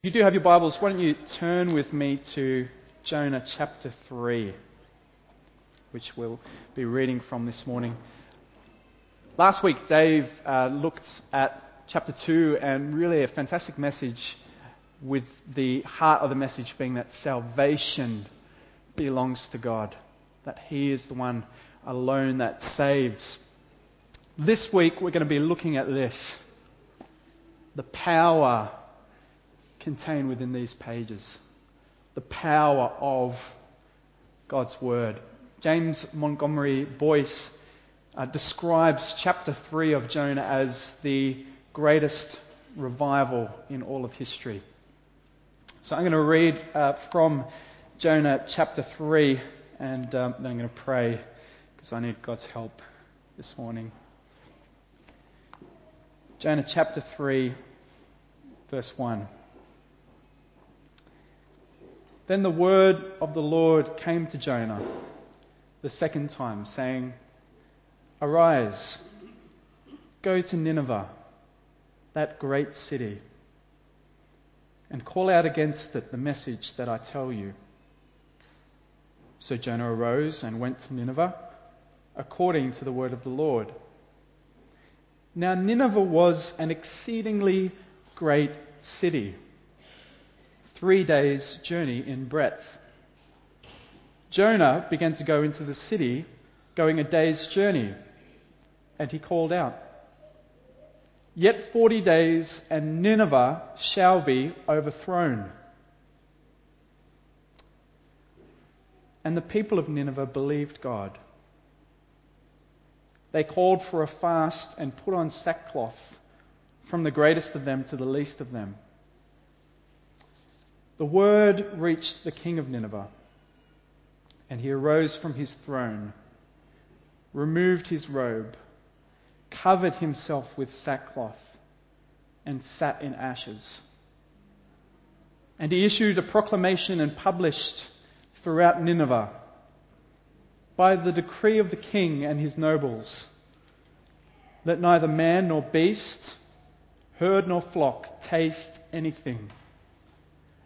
If you do have your Bibles, why don't you turn with me to Jonah chapter 3, which we'll be reading from this morning. Last week, Dave uh, looked at chapter 2 and really a fantastic message with the heart of the message being that salvation belongs to God, that He is the one alone that saves. This week, we're going to be looking at this the power contained within these pages. The power of God's Word. James Montgomery Boice uh, describes chapter 3 of Jonah as the greatest revival in all of history. So I'm going to read uh, from Jonah chapter 3 and um, then I'm going to pray because I need God's help this morning. Jonah chapter 3, verse 1. Then the word of the Lord came to Jonah the second time, saying, Arise, go to Nineveh, that great city, and call out against it the message that I tell you. So Jonah arose and went to Nineveh, according to the word of the Lord. Now Nineveh was an exceedingly great city three days' journey in breadth. Jonah began to go into the city, going a day's journey, and he called out, Yet forty days, and Nineveh shall be overthrown. And the people of Nineveh believed God. They called for a fast and put on sackcloth, from the greatest of them to the least of them. The word reached the king of Nineveh, and he arose from his throne, removed his robe, covered himself with sackcloth, and sat in ashes. And he issued a proclamation and published throughout Nineveh by the decree of the king and his nobles let neither man nor beast, herd nor flock taste anything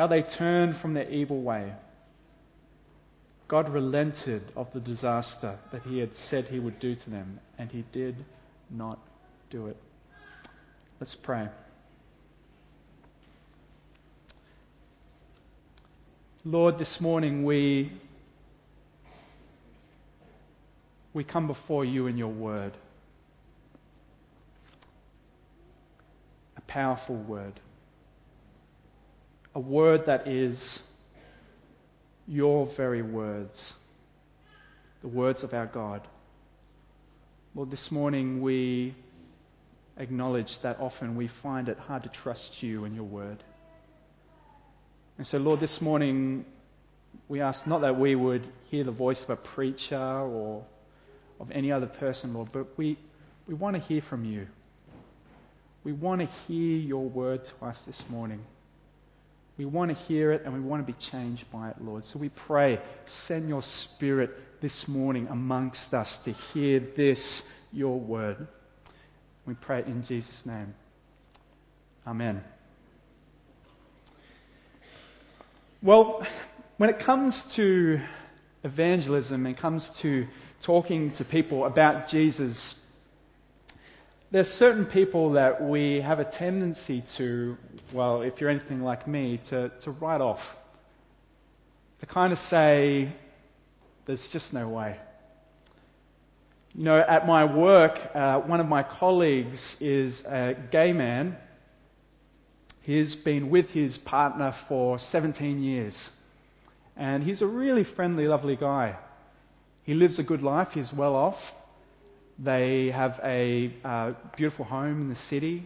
how they turned from their evil way. God relented of the disaster that he had said he would do to them, and he did not do it. Let's pray. Lord, this morning we, we come before you in your word. A powerful word a word that is your very words, the words of our God. Lord, this morning we acknowledge that often we find it hard to trust you and your word. And so, Lord, this morning we ask not that we would hear the voice of a preacher or of any other person, Lord, but we, we want to hear from you. We want to hear your word to us this morning. We want to hear it and we want to be changed by it, Lord. So we pray, send your spirit this morning amongst us to hear this, your word. We pray it in Jesus' name. Amen. Well, when it comes to evangelism and comes to talking to people about Jesus, there's certain people that we have a tendency to, well, if you're anything like me, to, to write off. To kind of say, there's just no way. You know, at my work, uh, one of my colleagues is a gay man. He's been with his partner for 17 years. And he's a really friendly, lovely guy. He lives a good life, he's well off. They have a uh, beautiful home in the city.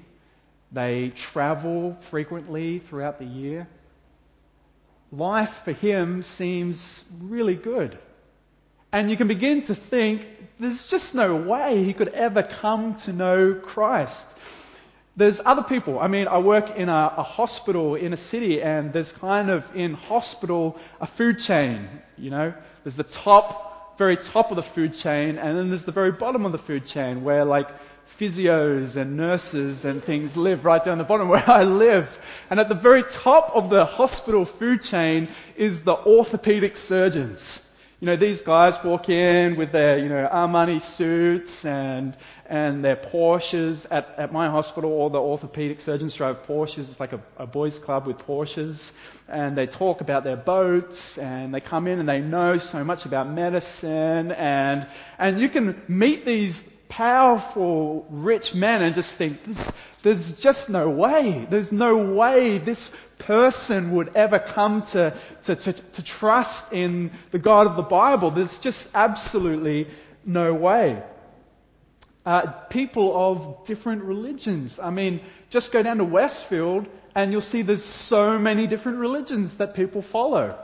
They travel frequently throughout the year. Life for him seems really good. And you can begin to think there's just no way he could ever come to know Christ. There's other people. I mean, I work in a, a, hospital in a city, and there's kind of in hospital a food chain. You know, there's the top, very top of the food chain, and then there's the very bottom of the food chain where like physios and nurses and things live right down the bottom where I live. And at the very top of the hospital food chain is the orthopedic surgeons. You know, these guys walk in with their, you know, Armani suits and, and their Porsches. At, at my hospital, all the orthopedic surgeons drive Porsches. It's like a, a boys' club with Porsches. And they talk about their boats and they come in and they know so much about medicine. And, and you can meet these powerful, rich men and just think, this, there's just no way. There's no way this person would ever come to, to, to, to trust in the God of the Bible. There's just absolutely no way. Uh, people of different religions. I mean, just go down to Westfield and you'll see there's so many different religions that people follow.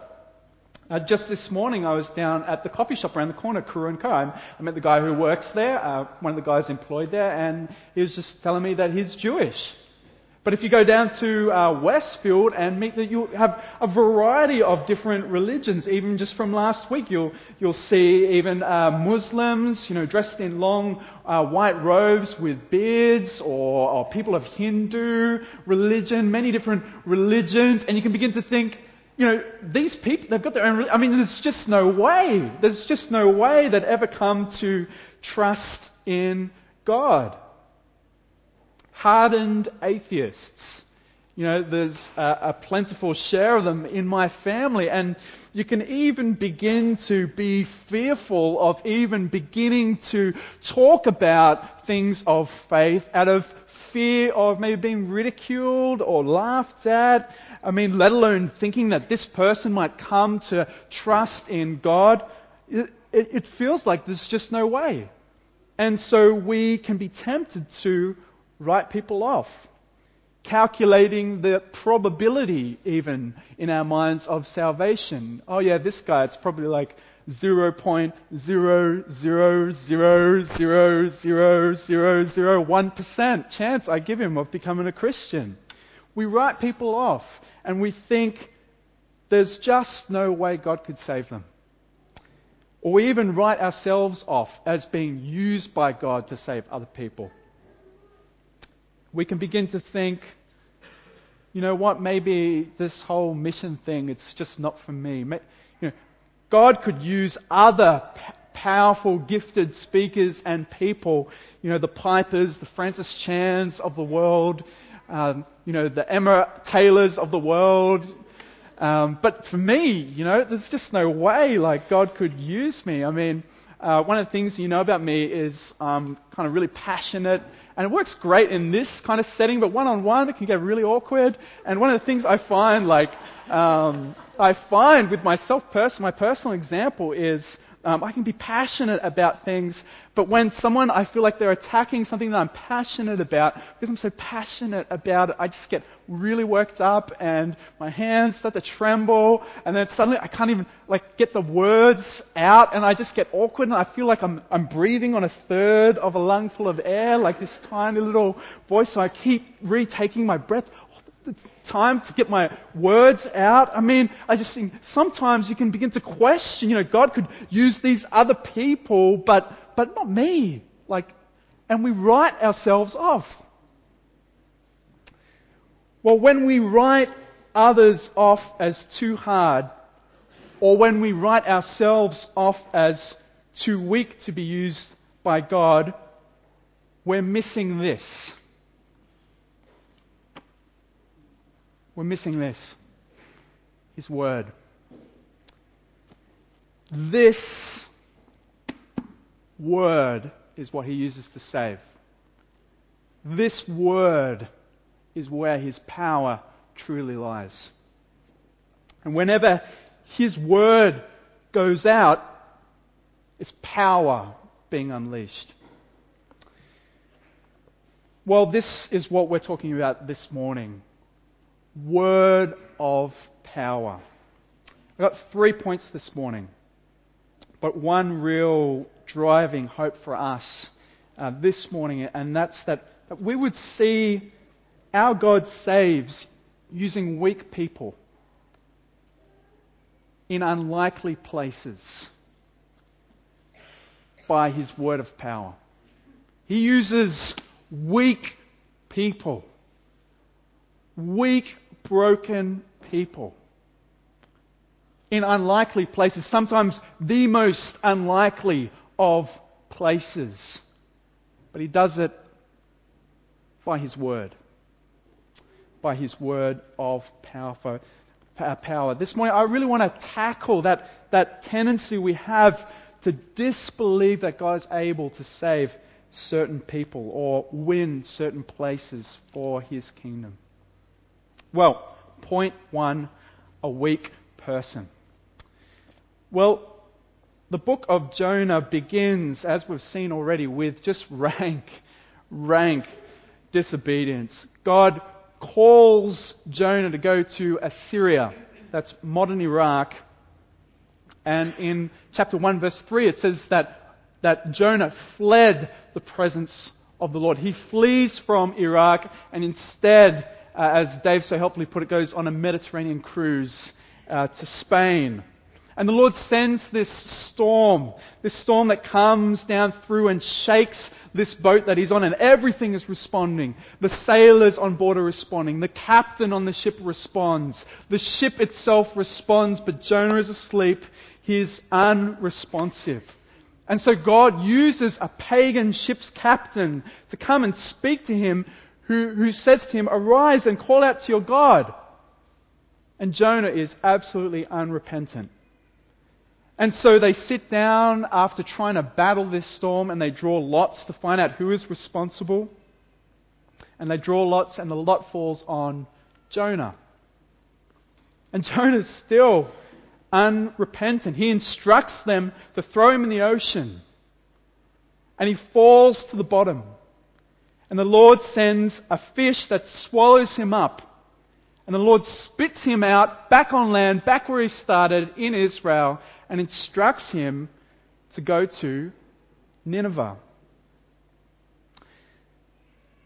Uh, just this morning, I was down at the coffee shop around the corner, Kuru and Co. I, met the guy who works there, uh, one of the guys employed there, and he was just telling me that he's Jewish. But if you go down to uh, Westfield and meet that, you'll have a variety of different religions. Even just from last week, you'll you'll see even uh, Muslims, you know, dressed in long uh, white robes with beards, or, or people of Hindu religion, many different religions, and you can begin to think you know, these people, they've got their own, I mean, there's just no way. There's just no way that ever come to trust in God. Hardened atheists. You know, there's a, a, plentiful share of them in my family, and you can even begin to be fearful of even beginning to talk about things of faith out of fear of maybe being ridiculed or laughed at. I mean, let alone thinking that this person might come to trust in God. It, it, feels like there's just no way. And so we can be tempted to write people off, calculating the probability even in our minds of salvation. Oh, yeah, this guy, it's probably like 0.000000001% chance I give him of becoming a Christian. We write people off and we think there's just no way God could save them. Or we even write ourselves off as being used by God to save other people. We can begin to think, you know what, maybe this whole mission thing, it's just not for me. You know, God could use other powerful, gifted speakers and people, you know, the Pipers, the Francis Chans of the world, um, you know, the Emma Taylors of the world. Um, but for me, you know, there's just no way like God could use me. I mean, uh, one of the things you know about me is I'm kind of really passionate, and it works great in this kind of setting. But one on one, it can get really awkward. And one of the things I find, like, um, I find with myself, person, my personal example is um, I can be passionate about things, but when someone, I feel like they're attacking something that I'm passionate about, because I'm so passionate about it, I just get really worked up and my hands start to tremble, and then suddenly I can't even like get the words out, and I just get awkward, and I feel like I'm, I'm breathing on a third of a lung full of air, like this tiny little voice, so I keep retaking my breath it's time to get my words out. I mean, I just think sometimes you can begin to question, you know, God could use these other people, but, but not me. Like, and we write ourselves off. Well, when we write others off as too hard, or when we write ourselves off as too weak to be used by God, we're missing this. We're missing this His Word. This Word is what He uses to save. This Word is where His power truly lies. And whenever His Word goes out, it's power being unleashed Well, this is what we're talking about this morning word of power. I've got three points this morning, but one real driving hope for us uh, this morning, and that's that, that we would see our God saves using weak people in unlikely places by his word of power. He uses weak people, weak, broken people in unlikely places, sometimes the most unlikely of places. But he does it by his word. By his word of power. Uh, power. This morning, I really want to tackle that, that tendency we have to disbelieve that God is able to save certain people or win certain places for his kingdom. Well, point one a weak person. Well, the book of Jonah begins, as we've seen already, with just rank, rank disobedience. God calls Jonah to go to Assyria, that's modern Iraq. And in chapter 1, verse 3, it says that, that Jonah fled the presence of the Lord. He flees from Iraq and instead, uh, as Dave so helpfully put it, goes on a Mediterranean cruise uh, to Spain. And the Lord sends this storm, this storm that comes down through and shakes this boat that he's on, and everything is responding. The sailors on board are responding. The captain on the ship responds. The ship itself responds, but Jonah is asleep. He's unresponsive. And so God uses a pagan ship's captain to come and speak to him, who, who says to him, Arise and call out to your God. And Jonah is absolutely unrepentant. And so they sit down after trying to battle this storm and they draw lots to find out who is responsible. And they draw lots and the lot falls on Jonah. And Jonah's still unrepentant. He instructs them to throw him in the ocean. And he falls to the bottom. And the Lord sends a fish that swallows him up. And the Lord spits him out back on land, back where he started in Israel and instructs him to go to Nineveh.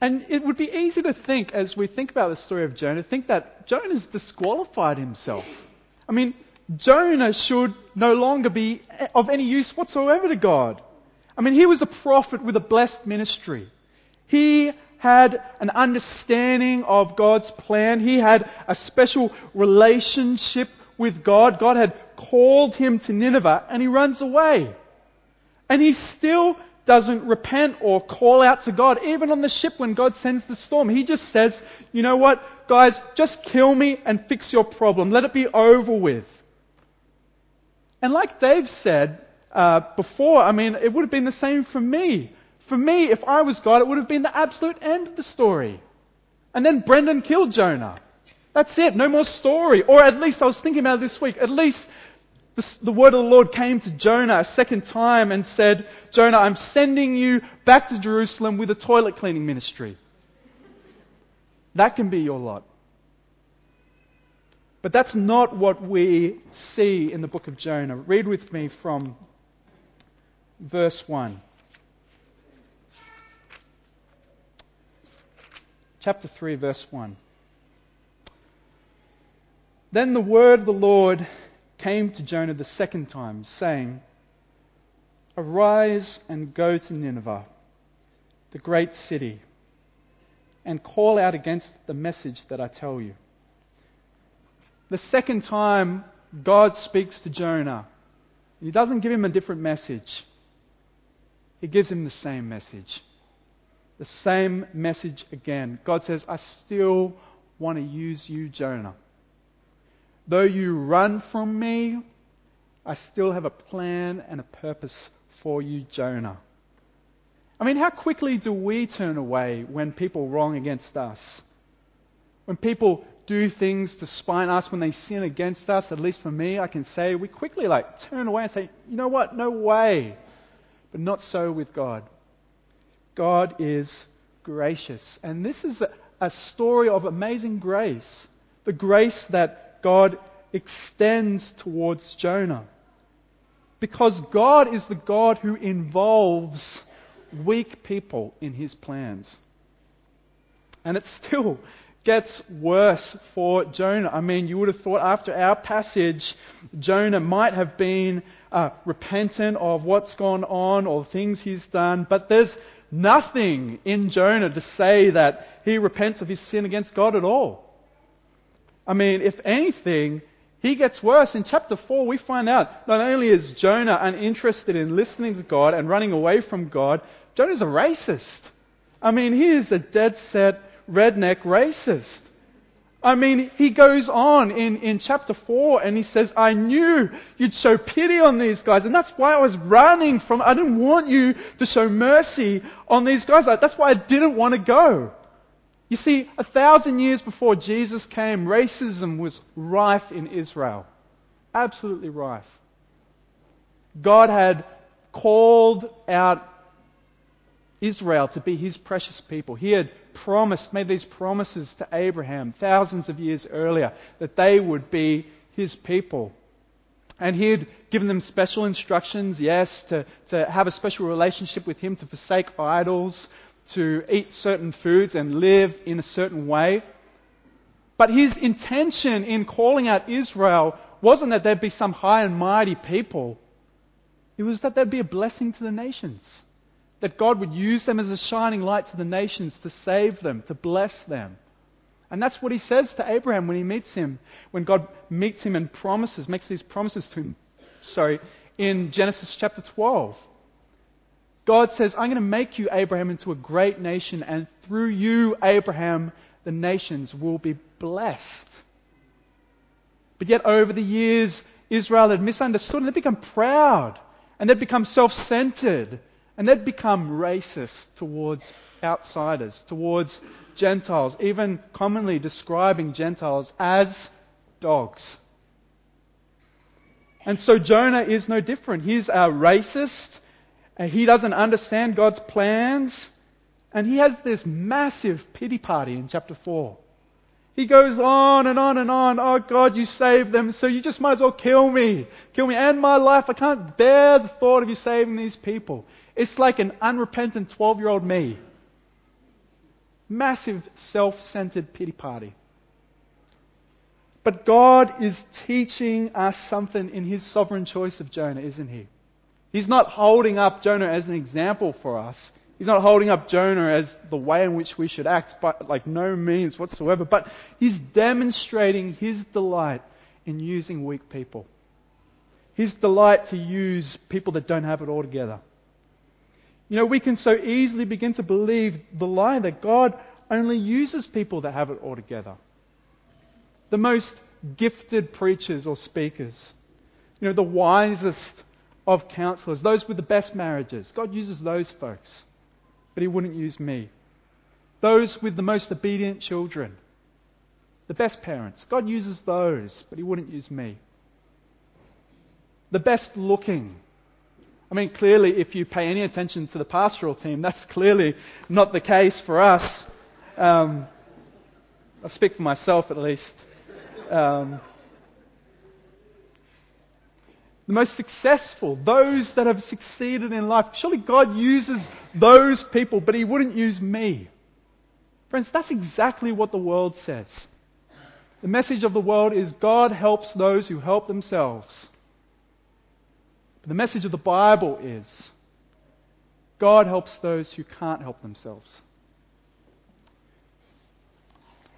And it would be easy to think, as we think about the story of Jonah, think that Jonah's disqualified himself. I mean, Jonah should no longer be of any use whatsoever to God. I mean, he was a prophet with a blessed ministry. He had an understanding of God's plan. He had a special relationship with God. God had called him to Nineveh and he runs away. And he still doesn't repent or call out to God, even on the ship when God sends the storm. He just says, you know what, guys, just kill me and fix your problem. Let it be over with. And like Dave said uh, before, I mean, it would have been the same for me. For me, if I was God, it would have been the absolute end of the story. And then Brendan killed Jonah. That's it. No more story. Or at least I was thinking about this week. At least the, the, word of the Lord came to Jonah a second time and said, Jonah, I'm sending you back to Jerusalem with a toilet cleaning ministry. That can be your lot. But that's not what we see in the book of Jonah. Read with me from verse 1. Chapter 3, verse 1. Then the word of the Lord came to Jonah the second time, saying, Arise and go to Nineveh, the great city, and call out against the message that I tell you. The second time God speaks to Jonah, he doesn't give him a different message. He gives him the same message. The same message again. God says, I still want to use you, Jonah. Though you run from me, I still have a plan and a purpose for you, Jonah. I mean, how quickly do we turn away when people wrong against us? When people do things to spite us, when they sin against us, at least for me, I can say we quickly like turn away and say, you know what, no way. But not so with God. God is gracious. And this is a, a story of amazing grace. The grace that God extends towards Jonah. Because God is the God who involves weak people in his plans. And it still gets worse for Jonah. I mean, you would have thought after our passage, Jonah might have been uh, repentant of what's gone on or things he's done, but there's nothing in Jonah to say that he repents of his sin against God at all. I mean, if anything, he gets worse. In chapter 4, we find out not only is Jonah uninterested in listening to God and running away from God, Jonah's a racist. I mean, he is a dead set redneck racist. I mean, he goes on in, in chapter 4 and he says, I knew you'd show pity on these guys. And that's why I was running from, I didn't want you to show mercy on these guys. That's why I didn't want to go. You see, a thousand years before Jesus came, racism was rife in Israel. Absolutely rife. God had called out Israel to be his precious people. He had promised, made these promises to Abraham thousands of years earlier that they would be his people. And he had given them special instructions, yes, to, to have a special relationship with him, to forsake idols, to eat certain foods and live in a certain way. But his intention in calling out Israel wasn't that there'd be some high and mighty people. It was that there'd be a blessing to the nations that God would use them as a shining light to the nations to save them, to bless them. And that's what he says to Abraham when he meets him, when God meets him and promises, makes these promises to him. Sorry, in Genesis chapter 12. God says, I'm going to make you, Abraham, into a great nation, and through you, Abraham, the nations will be blessed. But yet, over the years, Israel had misunderstood and they'd become proud and they'd become self centered and they'd become racist towards outsiders, towards Gentiles, even commonly describing Gentiles as dogs. And so Jonah is no different. He's a racist. And he doesn't understand God's plans. And he has this massive pity party in chapter 4. He goes on and on and on. Oh God, you saved them, so you just might as well kill me. Kill me and my life. I can't bear the thought of you saving these people. It's like an unrepentant 12 year old me. Massive self centered pity party. But God is teaching us something in his sovereign choice of Jonah, isn't he? He's not holding up Jonah as an example for us. He's not holding up Jonah as the way in which we should act, but like no means whatsoever. But he's demonstrating his delight in using weak people. His delight to use people that don't have it all together. You know, we can so easily begin to believe the lie that God only uses people that have it all together. The most gifted preachers or speakers, you know, the wisest of counselors, those with the best marriages. God uses those folks but he wouldn't use me. Those with the most obedient children, the best parents, God uses those, but he wouldn't use me. The best looking. I mean, clearly, if you pay any attention to the pastoral team, that's clearly not the case for us. Um, I speak for myself at least. Um, the most successful, those that have succeeded in life. Surely God uses those people, but He wouldn't use me. Friends, that's exactly what the world says. The message of the world is God helps those who help themselves. But the message of the Bible is God helps those who can't help themselves.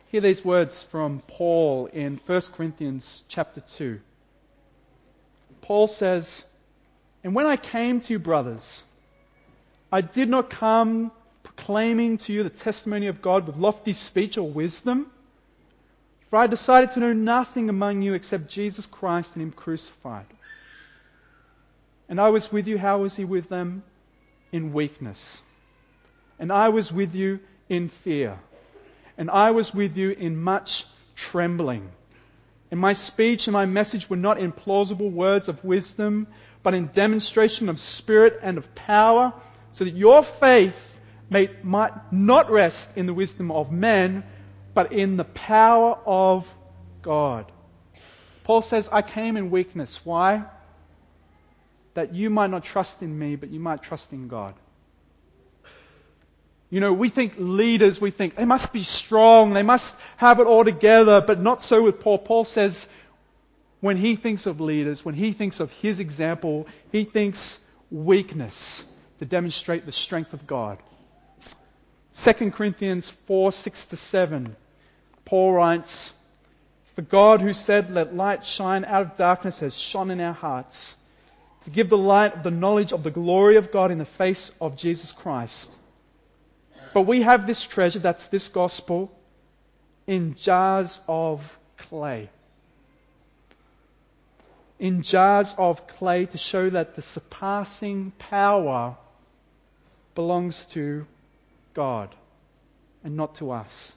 Hear these words from Paul in 1 Corinthians chapter 2. Paul says, And when I came to you, brothers, I did not come proclaiming to you the testimony of God with lofty speech or wisdom, for I decided to know nothing among you except Jesus Christ and Him crucified. And I was with you, how was He with them? In weakness. And I was with you in fear. And I was with you in much trembling. And my speech and my message were not in plausible words of wisdom, but in demonstration of spirit and of power, so that your faith may, might not rest in the wisdom of men, but in the power of God. Paul says, I came in weakness. Why? That you might not trust in me, but you might trust in God. You know, we think leaders, we think they must be strong, they must have it all together, but not so with Paul. Paul says when he thinks of leaders, when he thinks of his example, he thinks weakness to demonstrate the strength of God. 2 Corinthians 4 6 to 7, Paul writes, The God who said, Let light shine out of darkness has shone in our hearts, to give the light of the knowledge of the glory of God in the face of Jesus Christ. But we have this treasure, that's this gospel, in jars of clay. In jars of clay to show that the surpassing power belongs to God and not to us.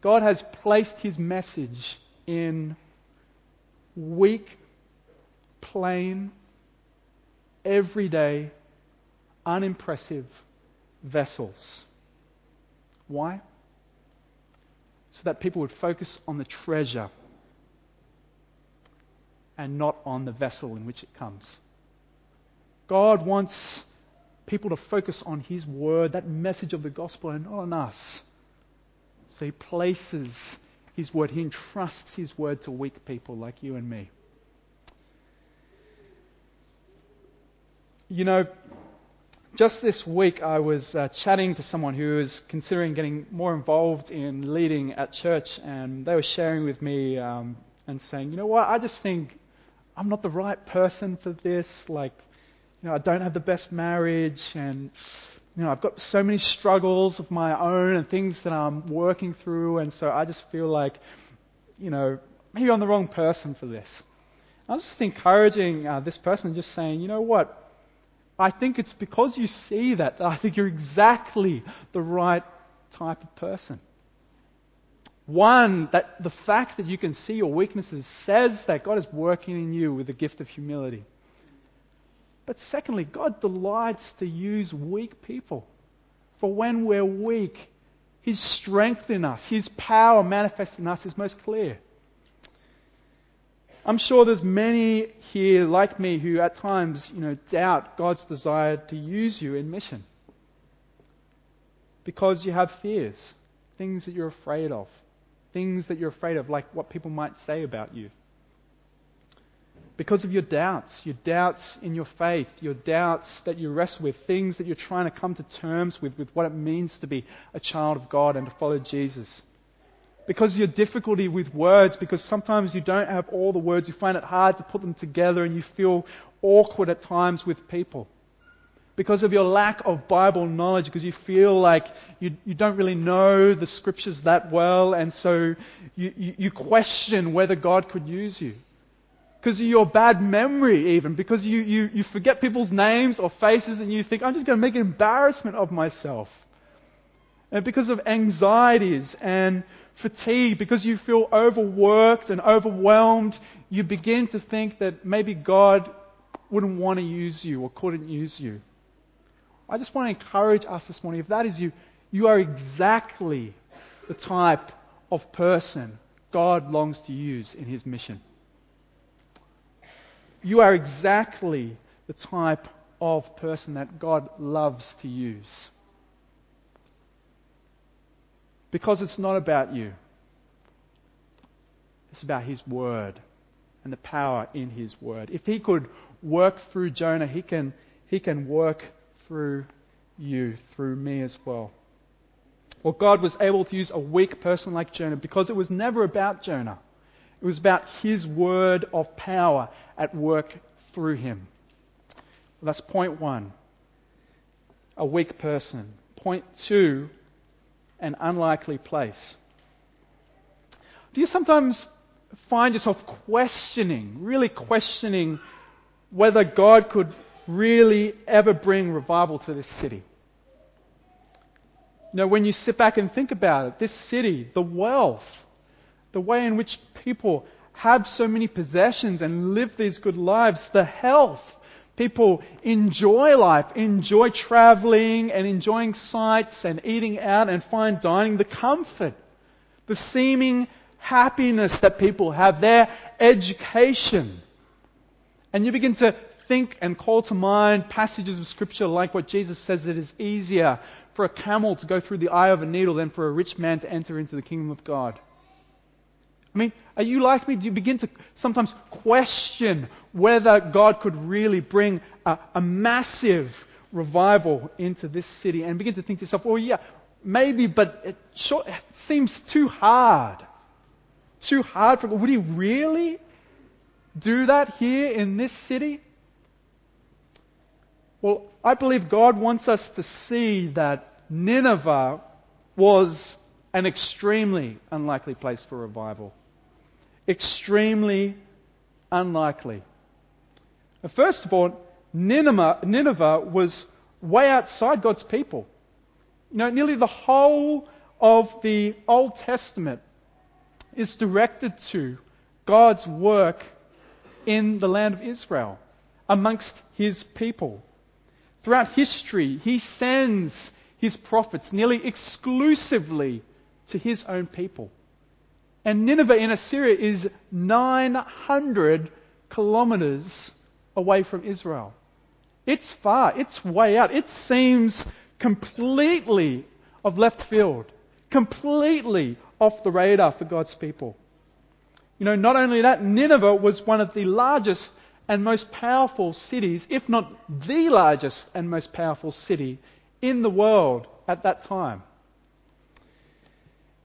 God has placed his message in weak, plain, everyday, unimpressive vessels. Why? So that people would focus on the treasure and not on the vessel in which it comes. God wants people to focus on His word, that message of the gospel, and not on us. So He places His word, He entrusts His word to weak people like you and me. You know, just this week, I was uh, chatting to someone who was considering getting more involved in leading at church, and they were sharing with me um, and saying, you know what, I just think I'm not the right person for this. Like, you know, I don't have the best marriage, and you know, I've got so many struggles of my own and things that I'm working through, and so I just feel like, you know, maybe I'm the wrong person for this. I was just encouraging uh, this person, just saying, you know what I think it's because you see that that I think you're exactly the right type of person. One, that the fact that you can see your weaknesses says that God is working in you with the gift of humility. But secondly, God delights to use weak people. For when we're weak, His strength in us, His power manifest in us is most clear. I'm sure there's many here like me who at times, you know, doubt God's desire to use you in mission. Because you have fears, things that you're afraid of, things that you're afraid of, like what people might say about you. Because of your doubts, your doubts in your faith, your doubts that you wrestle with, things that you're trying to come to terms with, with what it means to be a child of God and to follow Jesus because of your difficulty with words, because sometimes you don't have all the words, you find it hard to put them together and you feel awkward at times with people. Because of your lack of Bible knowledge, because you feel like you, you don't really know the scriptures that well, and so you, you, you question whether God could use you. Because of your bad memory, even, because you, you, you forget people's names or faces and you think, I'm just going to make an embarrassment of myself. And because of anxieties and fatigue, because you feel overworked and overwhelmed, you begin to think that maybe God wouldn't want to use you or couldn't use you. I just want to encourage us this morning. If that is you, you are exactly the type of person God longs to use in his mission. You are exactly the type of person that God loves to use. Because it's not about you. It's about His Word and the power in His Word. If He could work through Jonah, He can, he can work through you, through me as well. Well, God was able to use a weak person like Jonah because it was never about Jonah. It was about His Word of power at work through him. Well, that's point one. A weak person. Point two, an unlikely place. Do you sometimes find yourself questioning, really questioning whether God could really ever bring revival to this city? You know, when you sit back and think about it, this city, the wealth, the way in which people have so many possessions and live these good lives, the health People enjoy life, enjoy traveling and enjoying sights and eating out and fine dining, the comfort, the seeming happiness that people have, their education. And you begin to think and call to mind passages of scripture like what Jesus says it is easier for a camel to go through the eye of a needle than for a rich man to enter into the kingdom of God. I mean, are you like me? Do you begin to sometimes question whether God could really bring a, a massive revival into this city and begin to think to yourself, oh, yeah, maybe, but it, sure, it seems too hard. Too hard for God. Would He really do that here in this city? Well, I believe God wants us to see that Nineveh was an extremely unlikely place for revival extremely unlikely. First of all, Nineveh, Nineveh was way outside God's people. You know, nearly the whole of the Old Testament is directed to God's work in the land of Israel amongst his people. Throughout history, he sends his prophets nearly exclusively to his own people. And Nineveh in Assyria is 900 kilometers away from Israel. It's far. It's way out. It seems completely of left field, completely off the radar for God's people. You know, not only that, Nineveh was one of the largest and most powerful cities, if not the largest and most powerful city in the world at that time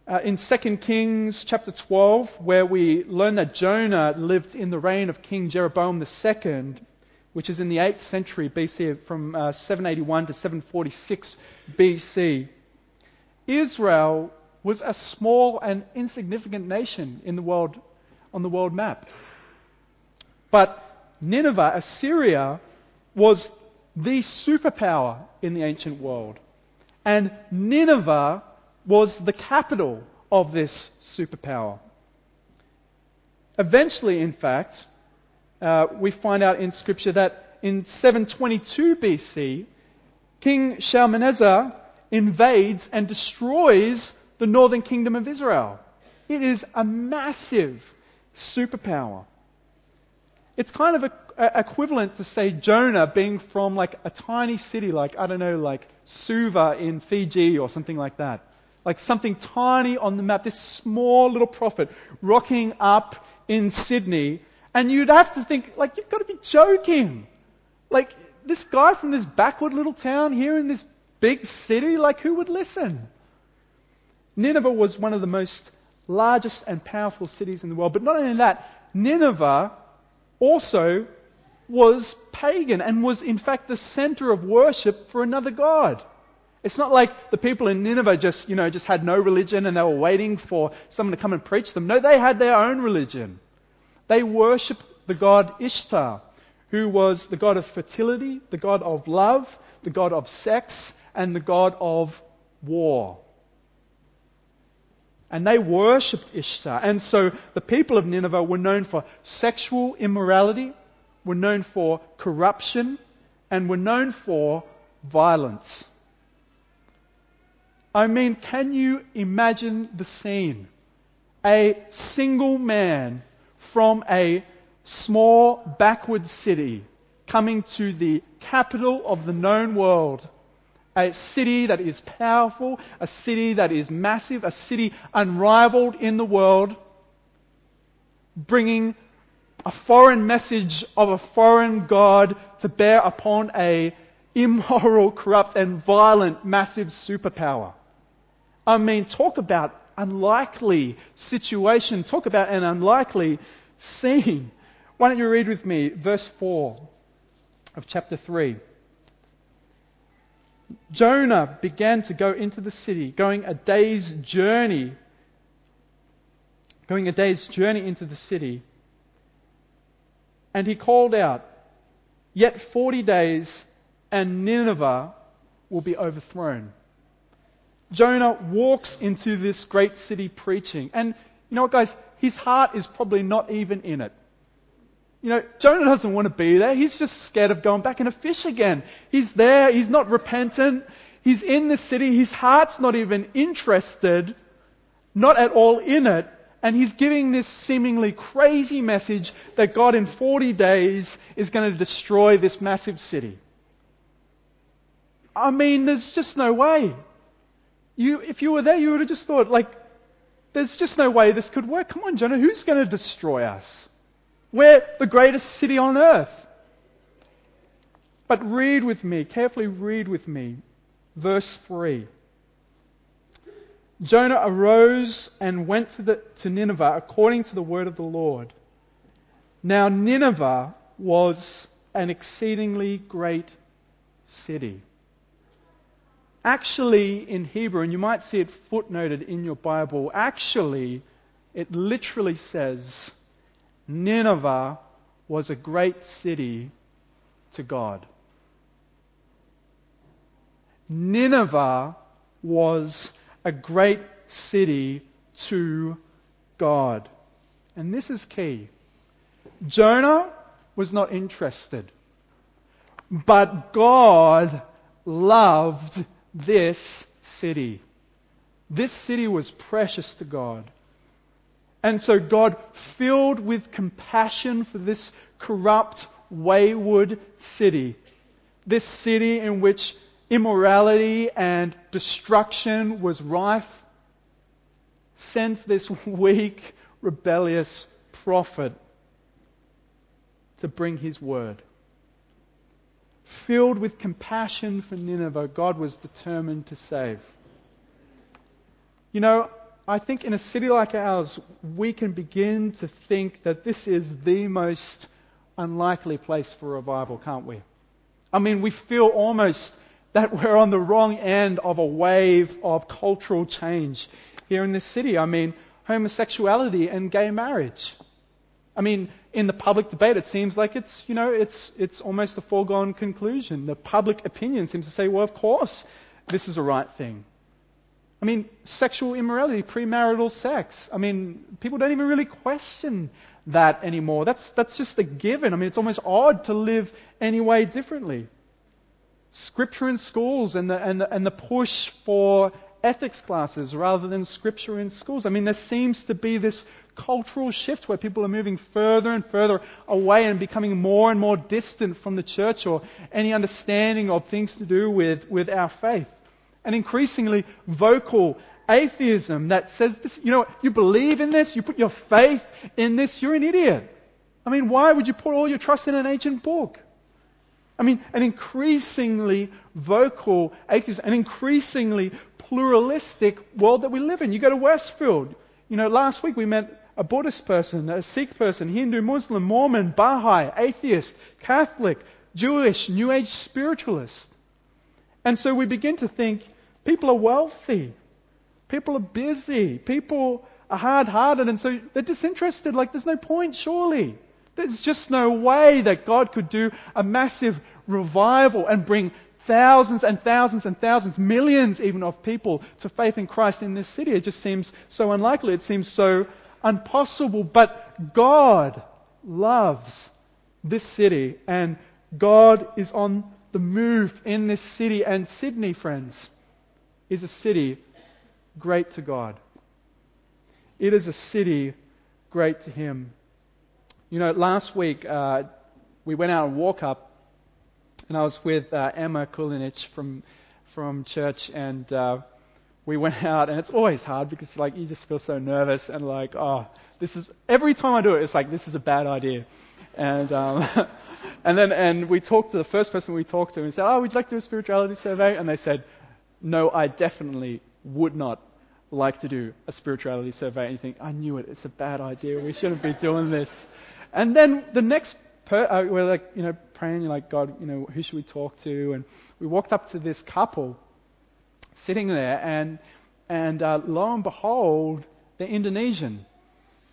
uh, in 2 Kings chapter 12, where we learn that Jonah lived in the reign of King Jeroboam II, which is in the 8th century BC, from uh, 781 to 746 BC. Israel was a small and insignificant nation in the world, on the world map. But Nineveh, Assyria, was the superpower in the ancient world. And Nineveh was the capital of this superpower. Eventually, in fact, uh, we find out in Scripture that in 722 BC, King Shalmaneser invades and destroys the northern kingdom of Israel. It is a massive superpower. It's kind of a, a, equivalent to say Jonah being from like a tiny city like, I don't know, like Suva in Fiji or something like that like something tiny on the map, this small little prophet rocking up in Sydney. And you'd have to think, like, you've got to be joking. Like, this guy from this backward little town here in this big city, like, who would listen? Nineveh was one of the most largest and powerful cities in the world. But not only that, Nineveh also was pagan and was, in fact, the center of worship for another god. It's not like the people in Nineveh just, you know, just had no religion and they were waiting for someone to come and preach them. No, they had their own religion. They worshipped the god Ishtar, who was the god of fertility, the god of love, the god of sex, and the god of war. And they worshipped Ishtar. And so the people of Nineveh were known for sexual immorality, were known for corruption, and were known for violence. I mean, can you imagine the scene? A single man from a small backward city coming to the capital of the known world. A city that is powerful, a city that is massive, a city unrivaled in the world, bringing a foreign message of a foreign God to bear upon a immoral, corrupt, and violent, massive superpower. I mean, talk about unlikely situation. Talk about an unlikely scene. Why don't you read with me verse 4 of chapter 3? Jonah began to go into the city, going a day's journey, going a day's journey into the city. And he called out, Yet 40 days and Nineveh will be overthrown. Jonah walks into this great city preaching. And you know what, guys? His heart is probably not even in it. You know, Jonah doesn't want to be there. He's just scared of going back in a fish again. He's there. He's not repentant. He's in the city. His heart's not even interested, not at all in it. And he's giving this seemingly crazy message that God in 40 days is going to destroy this massive city. I mean, there's just no way. You, if you were there, you would have just thought, like, there's just no way this could work. Come on, Jonah, who's going to destroy us? We're the greatest city on earth. But read with me, carefully read with me, verse 3. Jonah arose and went to, the, to Nineveh according to the word of the Lord. Now, Nineveh was an exceedingly great city. Actually, in Hebrew, and you might see it footnoted in your Bible, actually, it literally says, Nineveh was a great city to God. Nineveh was a great city to God. And this is key. Jonah was not interested, but God loved this city. This city was precious to God. And so God, filled with compassion for this corrupt, wayward city, this city in which immorality and destruction was rife, sends this weak, rebellious prophet to bring his word. Filled with compassion for Nineveh, God was determined to save. You know, I think in a city like ours, we can begin to think that this is the most unlikely place for revival, can't we? I mean, we feel almost that we're on the wrong end of a wave of cultural change here in this city. I mean, homosexuality and gay marriage. I mean, in the public debate, it seems like it's, you know, it's, it's almost a foregone conclusion. The public opinion seems to say, well, of course, this is a right thing. I mean, sexual immorality, premarital sex. I mean, people don't even really question that anymore. That's, that's just a given. I mean, it's almost odd to live any way differently. Scripture in schools and the, and the, and the push for ethics classes rather than scripture in schools. I mean, there seems to be this cultural shift where people are moving further and further away and becoming more and more distant from the church or any understanding of things to do with, with our faith and increasingly vocal atheism that says this, you know, you believe in this, you put your faith in this, you're an idiot. I mean, why would you put all your trust in an ancient book? I mean, an increasingly vocal atheism, an increasingly pluralistic world that we live in. You go to Westfield. You know, last week we met a Buddhist person, a Sikh person, Hindu, Muslim, Mormon, Baha'i, atheist, Catholic, Jewish, New Age spiritualist. And so we begin to think people are wealthy, people are busy, people are hard hearted, and so they're disinterested. Like, there's no point, surely. There's just no way that God could do a massive revival and bring thousands and thousands and thousands, millions even of people to faith in Christ in this city. It just seems so unlikely. It seems so impossible. But God loves this city, and God is on the move in this city. And Sydney, friends, is a city great to God. It is a city great to Him. You know, last week uh, we went out and walk up, and I was with uh, Emma Kulinich from from church, and uh, we went out, and it's always hard because like you just feel so nervous and like, oh, this is every time I do it, it's like this is a bad idea, and um, and then and we talked to the first person we talked to, and we said, oh, would you like to do a spirituality survey? And they said, no, I definitely would not like to do a spirituality survey. And you think, I knew it, it's a bad idea, we shouldn't be doing this. And then the next uh, we're like, you know, praying, like, God, you know, who should we talk to? And we walked up to this couple sitting there, and and uh, lo and behold, they're Indonesian.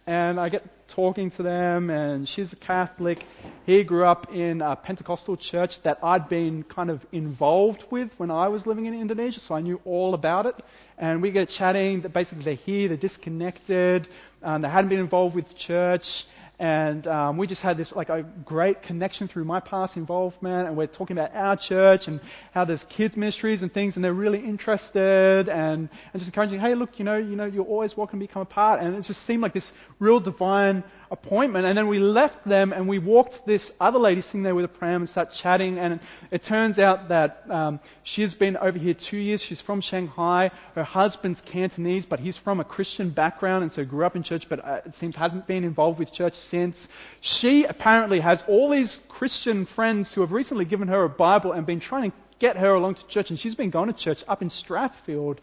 And I get talking to them, and she's a Catholic. He grew up in a Pentecostal church that I'd been kind of involved with when I was living in Indonesia, so I knew all about it. And we get chatting. That basically, they're here, they're disconnected, they hadn't been involved with church, and um, we just had this like a great connection through my past involvement, and we're talking about our church and how there's kids ministries and things, and they're really interested and, and just encouraging, hey, look, you know, you know, you're always welcome to become a part, and it just seemed like this real divine appointment. And then we left them and we walked this other lady sitting there with a pram and start chatting. And it turns out that um, she's been over here two years. She's from Shanghai. Her husband's Cantonese, but he's from a Christian background and so grew up in church, but uh, it seems hasn't been involved with church since. She apparently has all these Christian friends who have recently given her a Bible and been trying to get her along to church, and she's been going to church up in Strathfield,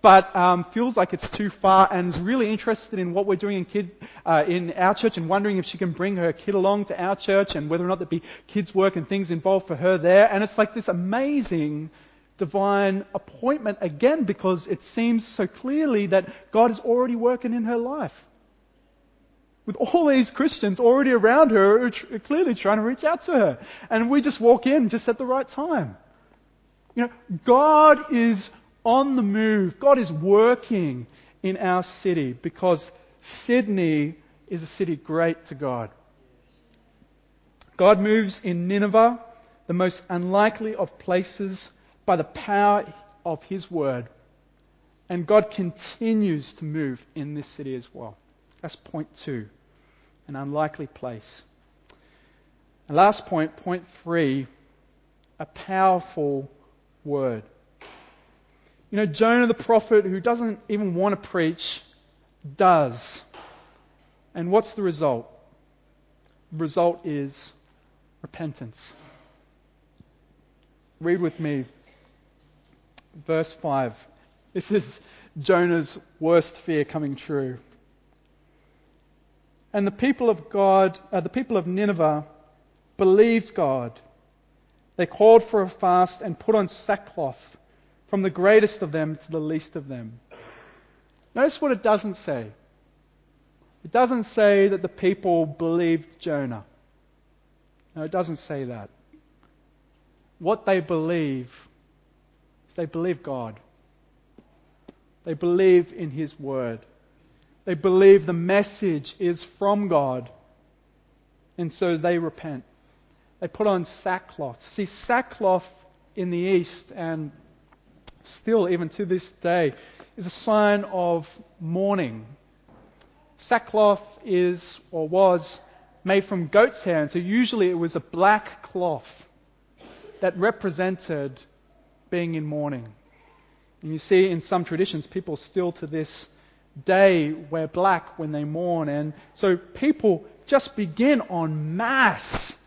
but um, feels like it's too far and is really interested in what we're doing in kid uh, in our church and wondering if she can bring her kid along to our church and whether or not there'd be kids work and things involved for her there. And it's like this amazing divine appointment again because it seems so clearly that God is already working in her life. With all these Christians already around her, clearly trying to reach out to her. And we just walk in just at the right time. You know, God is on the move. God is working in our city because Sydney is a city great to God. God moves in Nineveh, the most unlikely of places, by the power of His word. And God continues to move in this city as well. That's point two an unlikely place. And last point, point three, a powerful word. You know, Jonah the prophet, who doesn't even want to preach, does. And what's the result? The result is repentance. Read with me verse 5. This is Jonah's worst fear coming true. And the people of God, uh, the people of Nineveh, believed God they called for a fast and put on sackcloth, from the greatest of them to the least of them. Notice what it doesn't say. It doesn't say that the people believed Jonah. No, it doesn't say that. What they believe is they believe God. They believe in His Word. They believe the message is from God. And so they repent they put on sackcloth. See, sackcloth in the East, and still even to this day, is a sign of mourning. Sackcloth is or was made from goat's hair, and so usually it was a black cloth that represented being in mourning. And you see in some traditions, people still to this day wear black when they mourn. And so people just begin en masse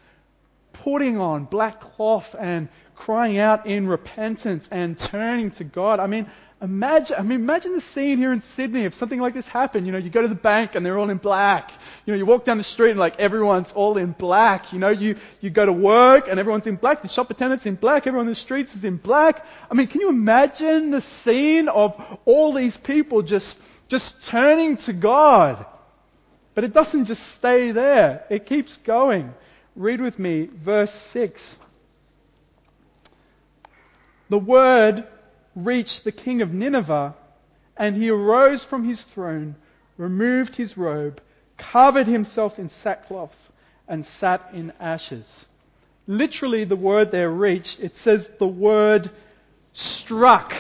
putting on black cloth and crying out in repentance and turning to God. I mean, imagine, I mean, imagine the scene here in Sydney if something like this happened. You know, you go to the bank and they're all in black. You know, you walk down the street and like everyone's all in black. You know, you, you go to work and everyone's in black. The shop attendant's in black. Everyone in the streets is in black. I mean, can you imagine the scene of all these people just, just turning to God? But it doesn't just stay there. It keeps going. Read with me verse 6. The word reached the king of Nineveh, and he arose from his throne, removed his robe, covered himself in sackcloth, and sat in ashes. Literally, the word there reached, it says the word struck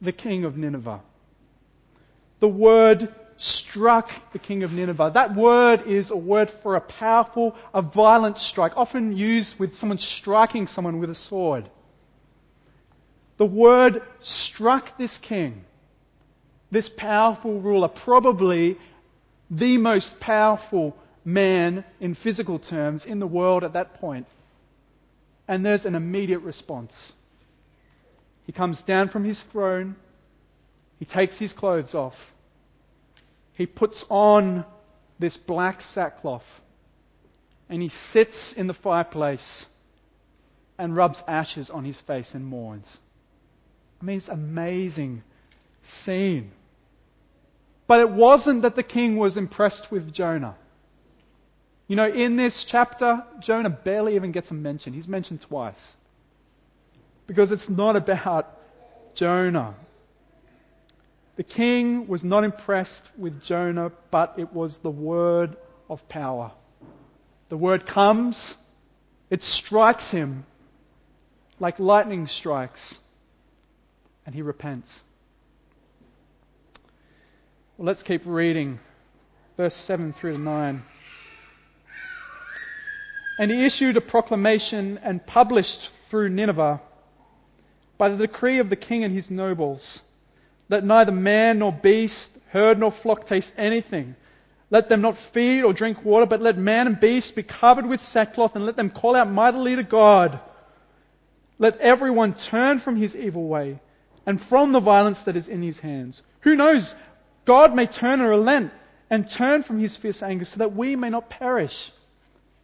the king of Nineveh. The word struck the king of Nineveh. That word is a word for a powerful, a violent strike, often used with someone striking someone with a sword. The word struck this king, this powerful ruler, probably the most powerful man in physical terms in the world at that point. And there's an immediate response. He comes down from his throne, he takes his clothes off, he puts on this black sackcloth and he sits in the fireplace and rubs ashes on his face and mourns. I mean, it's amazing scene. But it wasn't that the king was impressed with Jonah. You know, in this chapter, Jonah barely even gets a mention. He's mentioned twice. Because it's not about Jonah. The king was not impressed with Jonah, but it was the word of power. The word comes, it strikes him like lightning strikes, and he repents. Well, let's keep reading verse 7 through to 9. And he issued a proclamation and published through Nineveh by the decree of the king and his nobles let neither man nor beast, herd nor flock taste anything. Let them not feed or drink water, but let man and beast be covered with sackcloth, and let them call out mightily to God. Let everyone turn from his evil way and from the violence that is in his hands. Who knows? God may turn and relent and turn from his fierce anger so that we may not perish.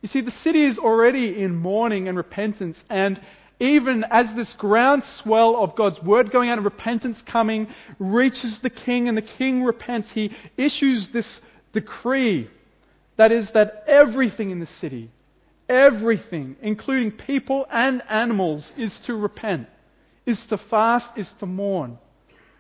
You see, the city is already in mourning and repentance, and even as this groundswell of God's word going out and repentance coming reaches the king and the king repents, he issues this decree. That is, that everything in the city, everything, including people and animals, is to repent, is to fast, is to mourn.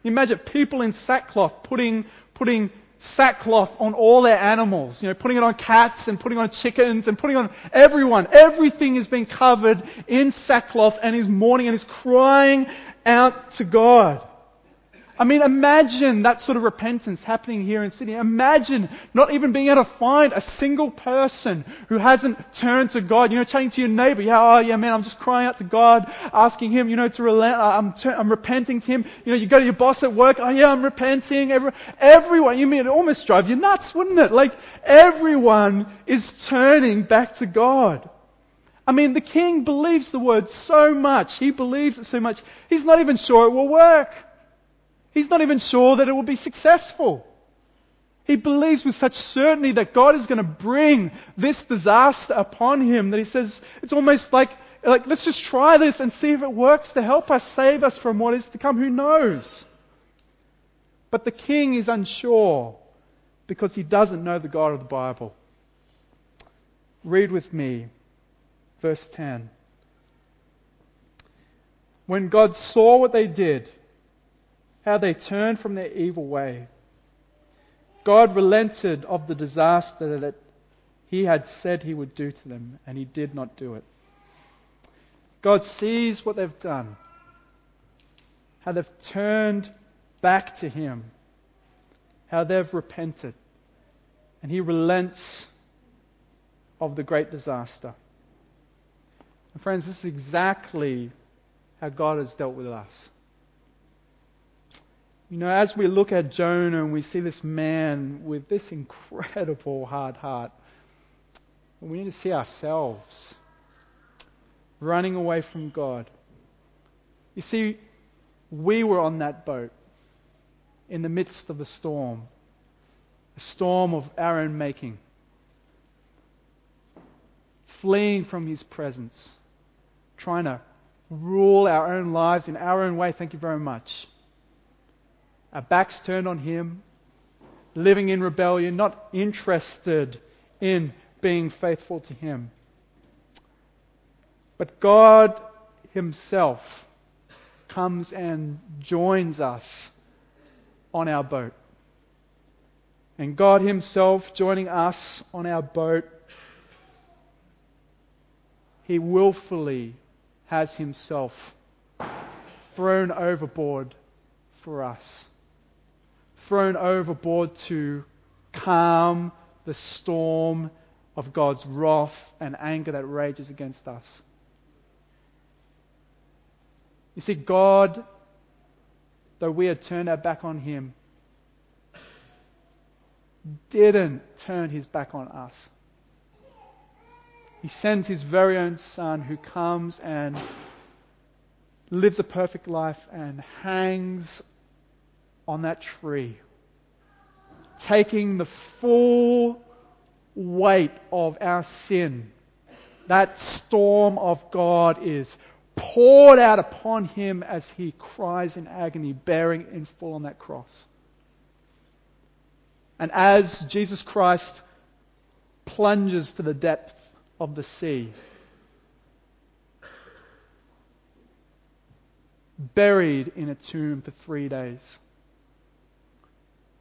Imagine people in sackcloth putting, putting sackcloth on all their animals, you know, putting it on cats and putting on chickens and putting on everyone. Everything is being covered in sackcloth and is mourning and is crying out to God. I mean, imagine that sort of repentance happening here in Sydney. Imagine not even being able to find a single person who hasn't turned to God. You know, chatting to your neighbor. Yeah, oh yeah, man, I'm just crying out to God, asking Him, you know, to relent. I'm, I'm repenting to Him. You know, you go to your boss at work. Oh yeah, I'm repenting. Every, everyone, you mean it almost drive you nuts, wouldn't it? Like everyone is turning back to God. I mean, the king believes the word so much. He believes it so much. He's not even sure it will work. He's not even sure that it will be successful. He believes with such certainty that God is going to bring this disaster upon him that he says it's almost like, like, let's just try this and see if it works to help us save us from what is to come. Who knows? But the king is unsure because he doesn't know the God of the Bible. Read with me verse 10. When God saw what they did, how they turned from their evil way. God relented of the disaster that he had said he would do to them, and he did not do it. God sees what they've done, how they've turned back to him, how they've repented, and he relents of the great disaster. And friends, this is exactly how God has dealt with us. You know, as we look at Jonah and we see this man with this incredible hard heart, we need to see ourselves running away from God. You see, we were on that boat in the midst of the storm, a storm of our own making, fleeing from His presence, trying to rule our own lives in our own way. Thank you very much our backs turned on Him, living in rebellion, not interested in being faithful to Him. But God Himself comes and joins us on our boat. And God Himself joining us on our boat, He willfully has Himself thrown overboard for us thrown overboard to calm the storm of God's wrath and anger that rages against us. You see, God, though we had turned our back on Him, didn't turn His back on us. He sends His very own Son who comes and lives a perfect life and hangs on that tree, taking the full weight of our sin. That storm of God is poured out upon him as he cries in agony, bearing in full on that cross. And as Jesus Christ plunges to the depth of the sea, buried in a tomb for three days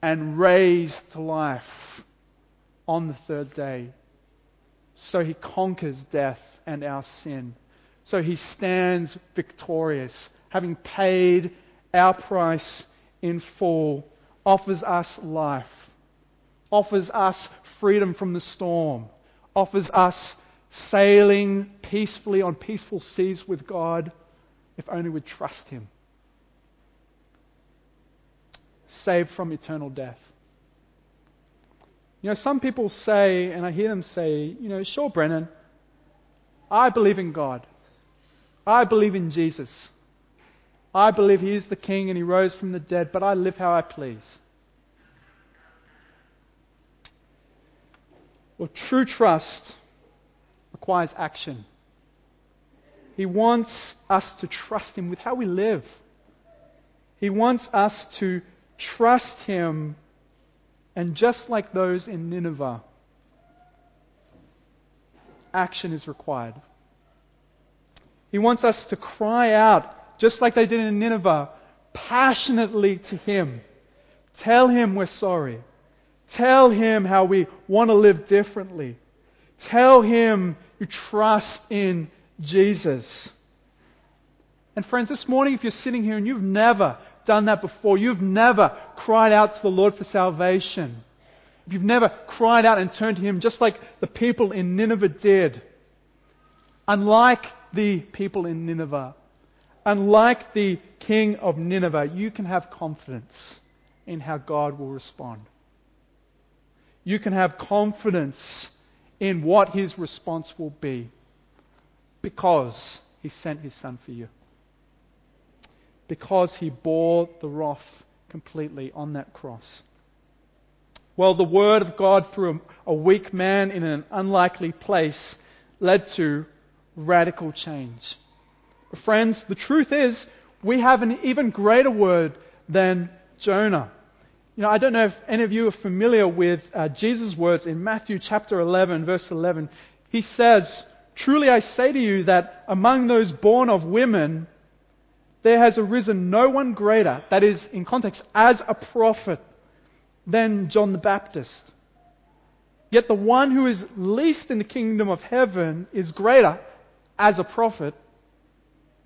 and raised to life on the third day. So he conquers death and our sin. So he stands victorious, having paid our price in full, offers us life, offers us freedom from the storm, offers us sailing peacefully on peaceful seas with God, if only we trust him. Saved from eternal death. You know, some people say, and I hear them say, you know, sure, Brennan, I believe in God. I believe in Jesus. I believe He is the King and He rose from the dead, but I live how I please. Well, true trust requires action. He wants us to trust Him with how we live. He wants us to trust Him, and just like those in Nineveh, action is required. He wants us to cry out, just like they did in Nineveh, passionately to Him. Tell Him we're sorry. Tell Him how we want to live differently. Tell Him you trust in Jesus. And friends, this morning, if you're sitting here and you've never done that before, you've never cried out to the Lord for salvation, if you've never cried out and turned to Him just like the people in Nineveh did, unlike the people in Nineveh, unlike the king of Nineveh, you can have confidence in how God will respond. You can have confidence in what his response will be because he sent his son for you. Because he bore the wrath completely on that cross. Well, the word of God through a weak man in an unlikely place led to radical change. Friends, the truth is, we have an even greater word than Jonah. You know, I don't know if any of you are familiar with uh, Jesus' words in Matthew chapter 11, verse 11. He says, Truly I say to you that among those born of women, there has arisen no one greater, that is, in context, as a prophet, than John the Baptist. Yet the one who is least in the kingdom of heaven is greater as a prophet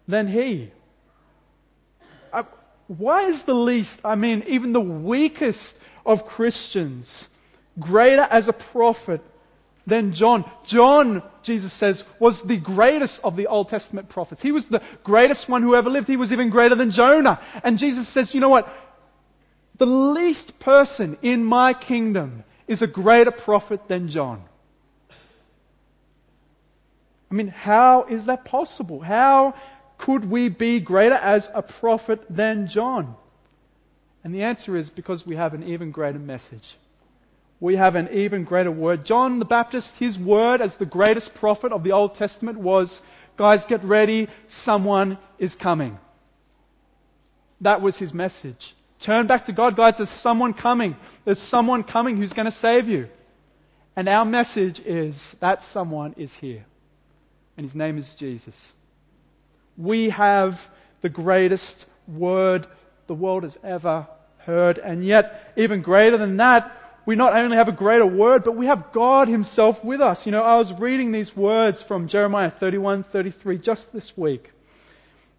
than he. Uh, why is the least, I mean, even the weakest of Christians, greater as a prophet than John? John, Jesus says, was the greatest of the Old Testament prophets. He was the greatest one who ever lived. He was even greater than Jonah. And Jesus says, you know what? The least person in my kingdom is a greater prophet than John. I mean, how is that possible? How could we be greater as a prophet than John? And the answer is because we have an even greater message. We have an even greater word. John the Baptist, his word as the greatest prophet of the Old Testament was, guys, get ready, someone is coming. That was his message. Turn back to God, guys, there's someone coming. There's someone coming who's going to save you. And our message is that someone is here and his name is Jesus. We have the greatest word the world has ever heard, and yet, even greater than that, we not only have a greater word, but we have God Himself with us. You know, I was reading these words from Jeremiah 31, 33 just this week.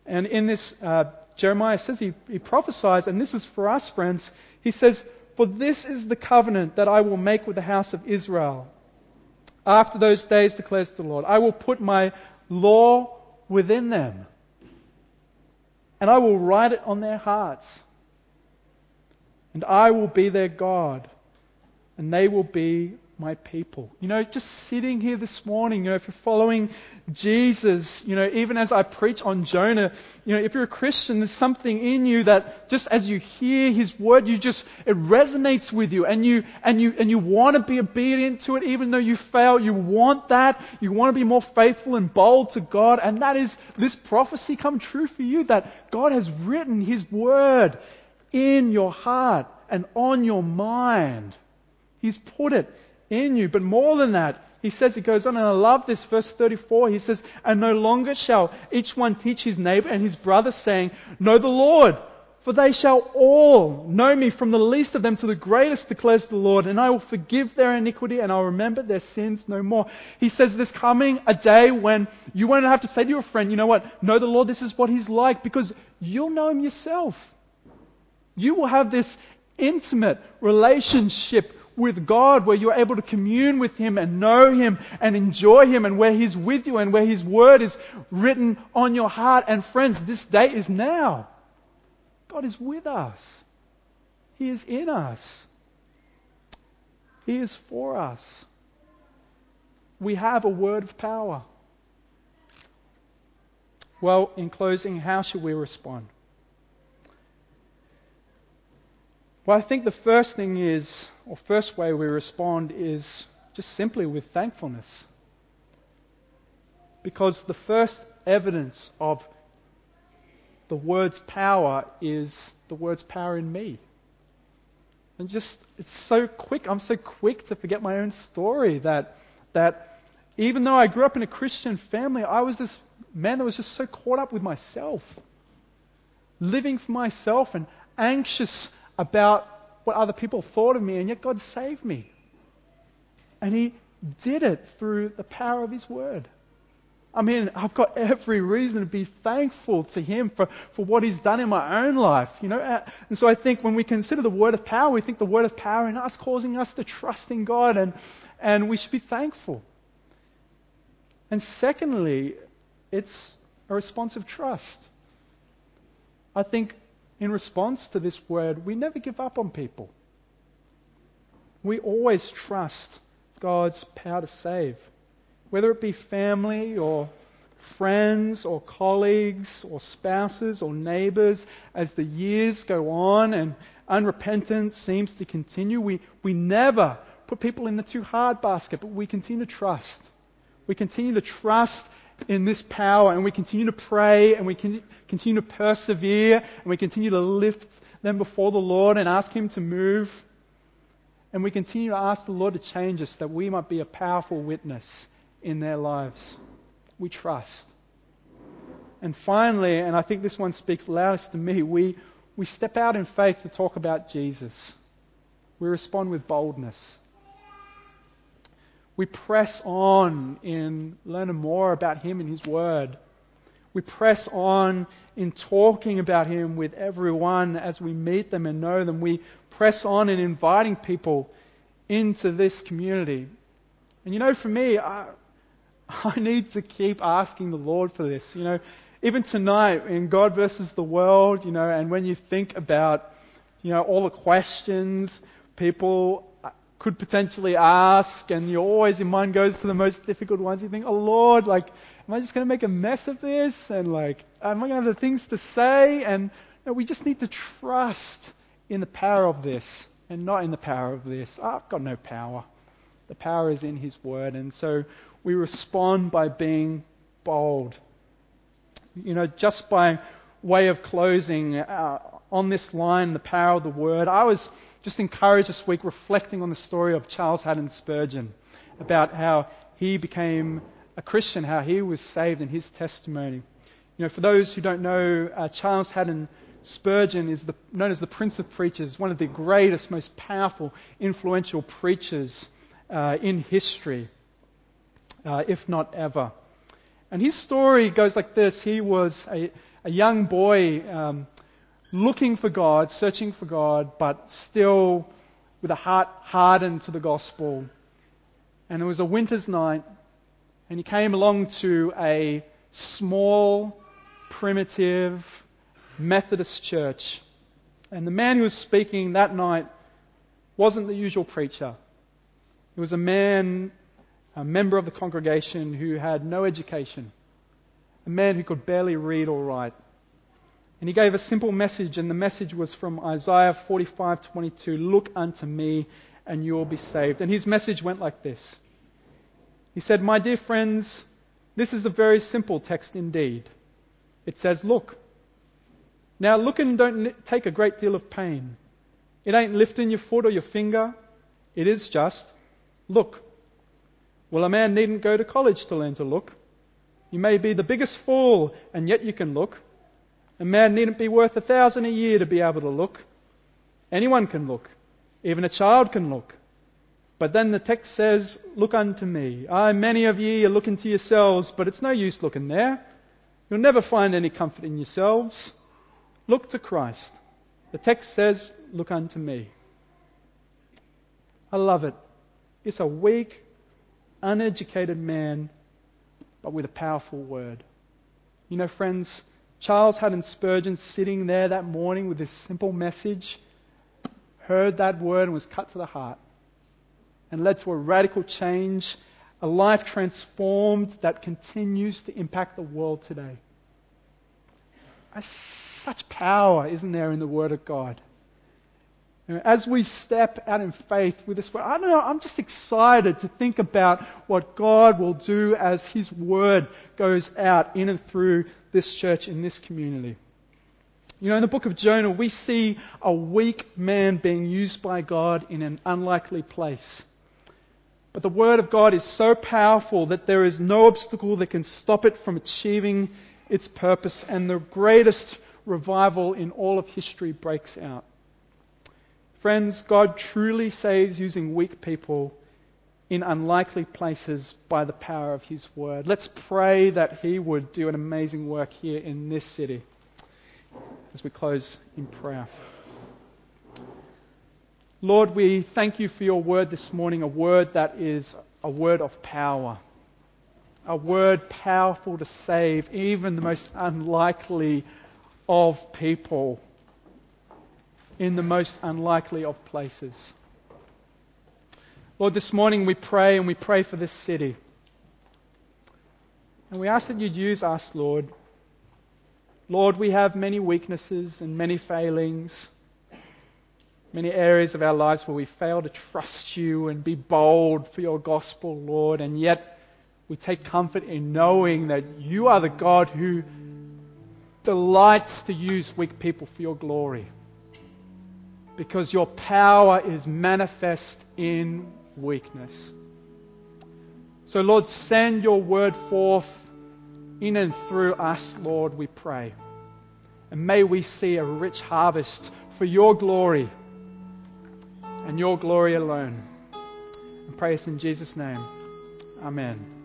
And in this, uh, Jeremiah says, he, he prophesies, and this is for us, friends. He says, For this is the covenant that I will make with the house of Israel after those days, declares the Lord, I will put my law within them, and I will write it on their hearts. And I will be their God, and they will be my people. You know, just sitting here this morning, you know, if you're following Jesus, you know, even as I preach on Jonah, you know, if you're a Christian, there's something in you that just as you hear his word, you just, it resonates with you and you, and you, and you want to be obedient to it even though you fail. You want that. You want to be more faithful and bold to God. And that is this prophecy come true for you that God has written his word in your heart and on your mind. He's put it in you. But more than that, he says, he goes on, and I love this, verse 34. He says, And no longer shall each one teach his neighbor and his brother, saying, Know the Lord, For they shall all know me from the least of them to the greatest, declares the Lord, and I will forgive their iniquity and I'll remember their sins no more. He says there's coming a day when you won't have to say to your friend, you know what, know the Lord, this is what He's like, because you'll know Him yourself. You will have this intimate relationship with God where you're able to commune with Him and know Him and enjoy Him and where He's with you and where His Word is written on your heart. And friends, this day is now. God is with us. He is in us. He is for us. We have a word of power. Well, in closing, how should we respond? Well, I think the first thing is, or first way we respond is just simply with thankfulness. Because the first evidence of the word's power is the word's power in me. And just, it's so quick, I'm so quick to forget my own story that, that even though I grew up in a Christian family, I was this man that was just so caught up with myself. Living for myself and anxious about what other people thought of me, and yet God saved me. And He did it through the power of His Word. I mean, I've got every reason to be thankful to Him for, for what He's done in my own life, you know. And so I think when we consider the word of power, we think the word of power in us causing us to trust in God, and, and we should be thankful. And secondly, it's a response of trust. I think in response to this word, we never give up on people. We always trust God's power to save. Whether it be family or friends or colleagues or spouses or neighbors, as the years go on and unrepentance seems to continue, we, we never put people in the too hard basket, but we continue to trust. We continue to trust in this power and we continue to pray and we continue to persevere and we continue to lift them before the Lord and ask Him to move. And we continue to ask the Lord to change us that we might be a powerful witness in their lives. We trust. And finally, and I think this one speaks loudest to me, we, we step out in faith to talk about Jesus. We respond with boldness. We press on in learning more about Him and His Word. We press on in talking about Him with everyone as we meet them and know them. We press on in inviting people into this community. And you know, for me, I, I need to keep asking the Lord for this. You know, even tonight in God versus the world, you know, and when you think about, you know, all the questions people could potentially ask, and you always, your mind goes to the most difficult ones. You think, oh Lord, like, am I just going to make a mess of this? And like, am I going to have the things to say? And we just need to trust in the power of this and not in the power of this. I've got no power. The power is in His Word. And so we respond by being bold. You know, just by way of closing, uh, on this line, the power of the Word, I was just encourage this week reflecting on the story of Charles Haddon Spurgeon about how he became a Christian, how he was saved in his testimony. You know, for those who don't know, uh, Charles Haddon Spurgeon is the, known as the Prince of Preachers, one of the greatest, most powerful, influential preachers uh, in history, uh, if not ever. And his story goes like this He was a, a young boy um, looking for God, searching for God, but still with a heart hardened to the gospel. And it was a winter's night, and he came along to a small, primitive Methodist church. And the man who was speaking that night wasn't the usual preacher. He was a man, a member of the congregation who had no education, a man who could barely read or write. And he gave a simple message, and the message was from Isaiah 45:22, "Look unto me, and you will be saved." And his message went like this. He said, "My dear friends, this is a very simple text indeed. It says, "Look." Now look and don't take a great deal of pain. It ain't lifting your foot or your finger. It is just, look. Well, a man needn't go to college to learn to look. You may be the biggest fool, and yet you can look. A man needn't be worth a thousand a year to be able to look. Anyone can look. Even a child can look. But then the text says, Look unto me. I, many of ye are looking to yourselves, but it's no use looking there. You'll never find any comfort in yourselves. Look to Christ. The text says, Look unto me. I love it. It's a weak, uneducated man, but with a powerful word. You know, friends, Charles Haddon Spurgeon sitting there that morning with this simple message, heard that word and was cut to the heart and led to a radical change, a life transformed that continues to impact the world today. Such power, isn't there, in the Word of God? As we step out in faith with this word, I don't know, I'm just excited to think about what God will do as His word goes out in and through this church in this community. You know, in the book of Jonah, we see a weak man being used by God in an unlikely place. But the Word of God is so powerful that there is no obstacle that can stop it from achieving its purpose, and the greatest revival in all of history breaks out. Friends, God truly saves using weak people in unlikely places by the power of His Word. Let's pray that He would do an amazing work here in this city as we close in prayer. Lord, we thank you for your word this morning, a word that is a word of power, a word powerful to save even the most unlikely of people in the most unlikely of places. Lord, this morning we pray and we pray for this city. And we ask that you'd use us, Lord. Lord, we have many weaknesses and many failings many areas of our lives where we fail to trust you and be bold for your gospel, Lord, and yet we take comfort in knowing that you are the God who delights to use weak people for your glory. Because your power is manifest in weakness. So, Lord, send your word forth in and through us, Lord, we pray. And may we see a rich harvest for your glory and your glory alone. And pray us in Jesus' name. Amen.